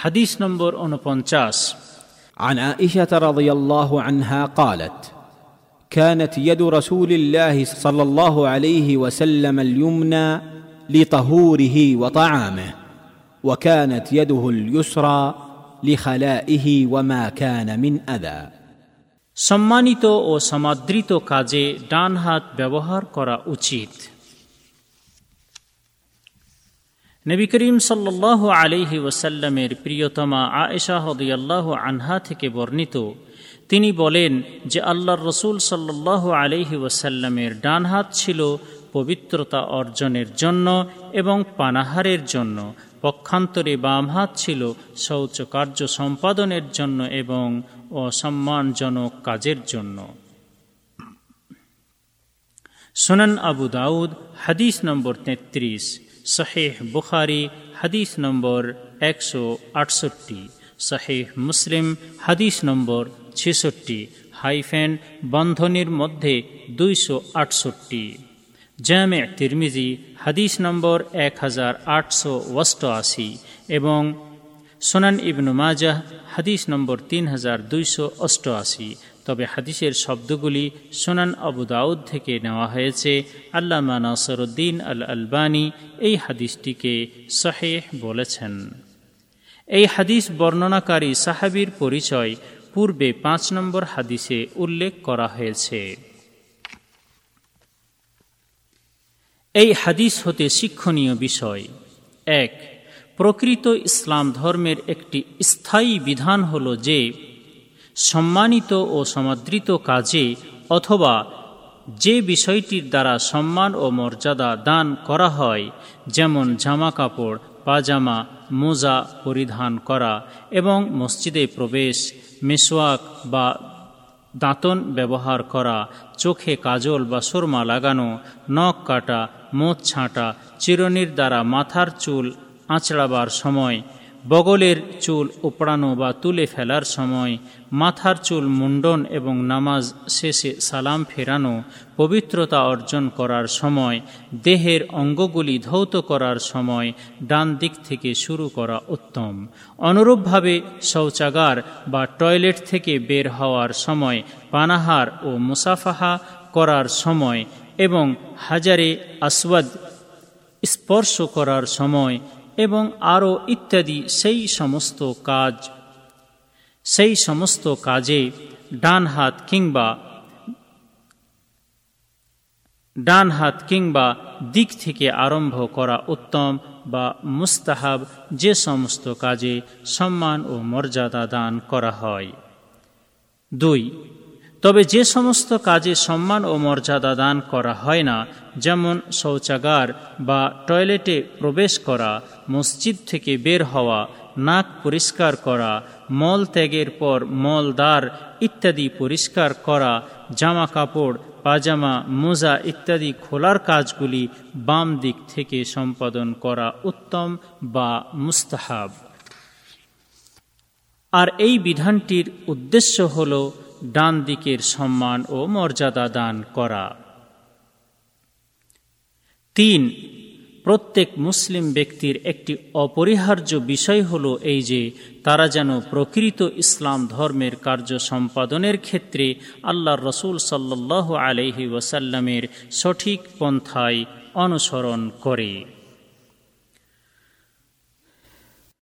হাদিস নম্বর উনপঞ্চাশ عن عائشه رضي الله عنها قالت كانت يد رسول الله صلى الله عليه وسلم اليمنى لطهوره وطعامه وكانت يده اليسرى لخلائه وما كان من اذى সম্মানিত ও সমাদৃত কাজে ডান হাত ব্যবহার করা উচিত নবী করিম সাল্লাহ আলিহি ওসাল্লামের প্রিয়তমা আয়েশা হদিয়াল্লাহ আনহা থেকে বর্ণিত। তিনি বলেন যে আল্লাহর রসুল সাল্লাহ আলিহি ওসাল্লামের ডান হাত ছিল পবিত্রতা অর্জনের জন্য এবং পানাহারের জন্য। পক্ষান্তরে বাম হাত ছিল শৌচকার্য সম্পাদনের জন্য এবং অসম্মানজনক কাজের জন্য। সোনান আবু দাউদ, হাদিস নম্বর তেত্রিশ। শাহেহ বুখারি, হাদিস নম্বর একশো আটষট্টি শাহেহ মুসলিম, হাদিস নম্বর ছেষট্টি, হাইফেন বন্ধনীর মধ্যে দুইশো আটষট্টি। জামে তিরমিজি, হাদিস নম্বর এক হাজার আটশো অষ্টআশি এবং সোনান ইবনু মাজাহ, হাদিস নম্বর তিন হাজার দুইশো অষ্টআশি। তবে হাদিসের শব্দগুলি সোনান আবু দাউদ থেকে নেওয়া হয়েছে। আল্লামা নাসরুদ্দিন আল আলবানী এই হাদিসটিকে শাহেহ বলেছেন। এই হাদিস বর্ণনাকারী সাহাবির পরিচয় পূর্বে পাঁচ নম্বর হাদিসে উল্লেখ করা হয়েছে। এই হাদিস হতে শিক্ষণীয় বিষয়। এক, প্রকৃত ইসলাম ধর্মের একটি স্থায়ী বিধান হল যে সম্মানিত ও সমাদৃত কাজে অথবা যে বিষয়টির দ্বারা সম্মান ও মর্যাদা দান করা হয়, যেমন জামা কাপড়, পাজামা, মোজা পরিধান করা এবং মসজিদে প্রবেশ মেসোয়াক বা দাঁতন ব্যবহার করা, চোখে কাজল বা সুরমা লাগানো, নখ কাটা, মোচ ছাঁটা, চিরনির দ্বারা মাথার চুল আঁচড়াবার সময় বগলের চুল উপড়ানো বা তুলে ফেলার সময় মাথার চুল মুন্ডন এবং নামাজ শেষে সালাম ফেরানো, পবিত্রতা অর্জন করার সময়, দেহের অঙ্গগুলি ধৌত করার সময় ডান দিক থেকে শুরু করা উত্তম। অনুরূপভাবে শৌচাগার বা টয়লেট থেকে বের হওয়ার সময় পানাহার ও মুসাফাহা করার সময় এবং হাজারে আসওয়াদ স্পর্শ করার সময় এবং আরও ইত্যাদি সেই সমস্ত কাজ। সেই সমস্ত কাজে ডান হাত কিংবা ডান হাত কিংবা দিক থেকে আরম্ভ করা উত্তম বা মুস্তাহাব যে সমস্ত কাজে সম্মান ও মর্যাদা দান করা হয়। দুই তবে যে সমস্ত কাজে সম্মান ও মর্যাদা দান করা হয় না, যেমন শৌচাগার বা টয়লেটে প্রবেশ করা, মসজিদ থেকে বের হওয়া, নাক পরিষ্কার করা, মল ত্যাগের পর মলদার ইত্যাদি পরিষ্কার করা, জামা কাপড়, পাজামা, মোজা ইত্যাদি খোলার কাজগুলি বাম দিক থেকে সম্পাদন করা উত্তম বা মুস্তাহাব। আর এই বিধানটির উদ্দেশ্য হল ডান দিকের সম্মান ও মর্যাদা দান করা। তিন, প্রত্যেক মুসলিম ব্যক্তির একটি অপরিহার্য বিষয় হল এই যে, তারা যেন প্রকৃত ইসলাম ধর্মের কার্য সম্পাদনের ক্ষেত্রে আল্লাহ রসুল সাল্লাহ আলহি ওয়াসাল্লামের সঠিক পন্থায় অনুসরণ করে।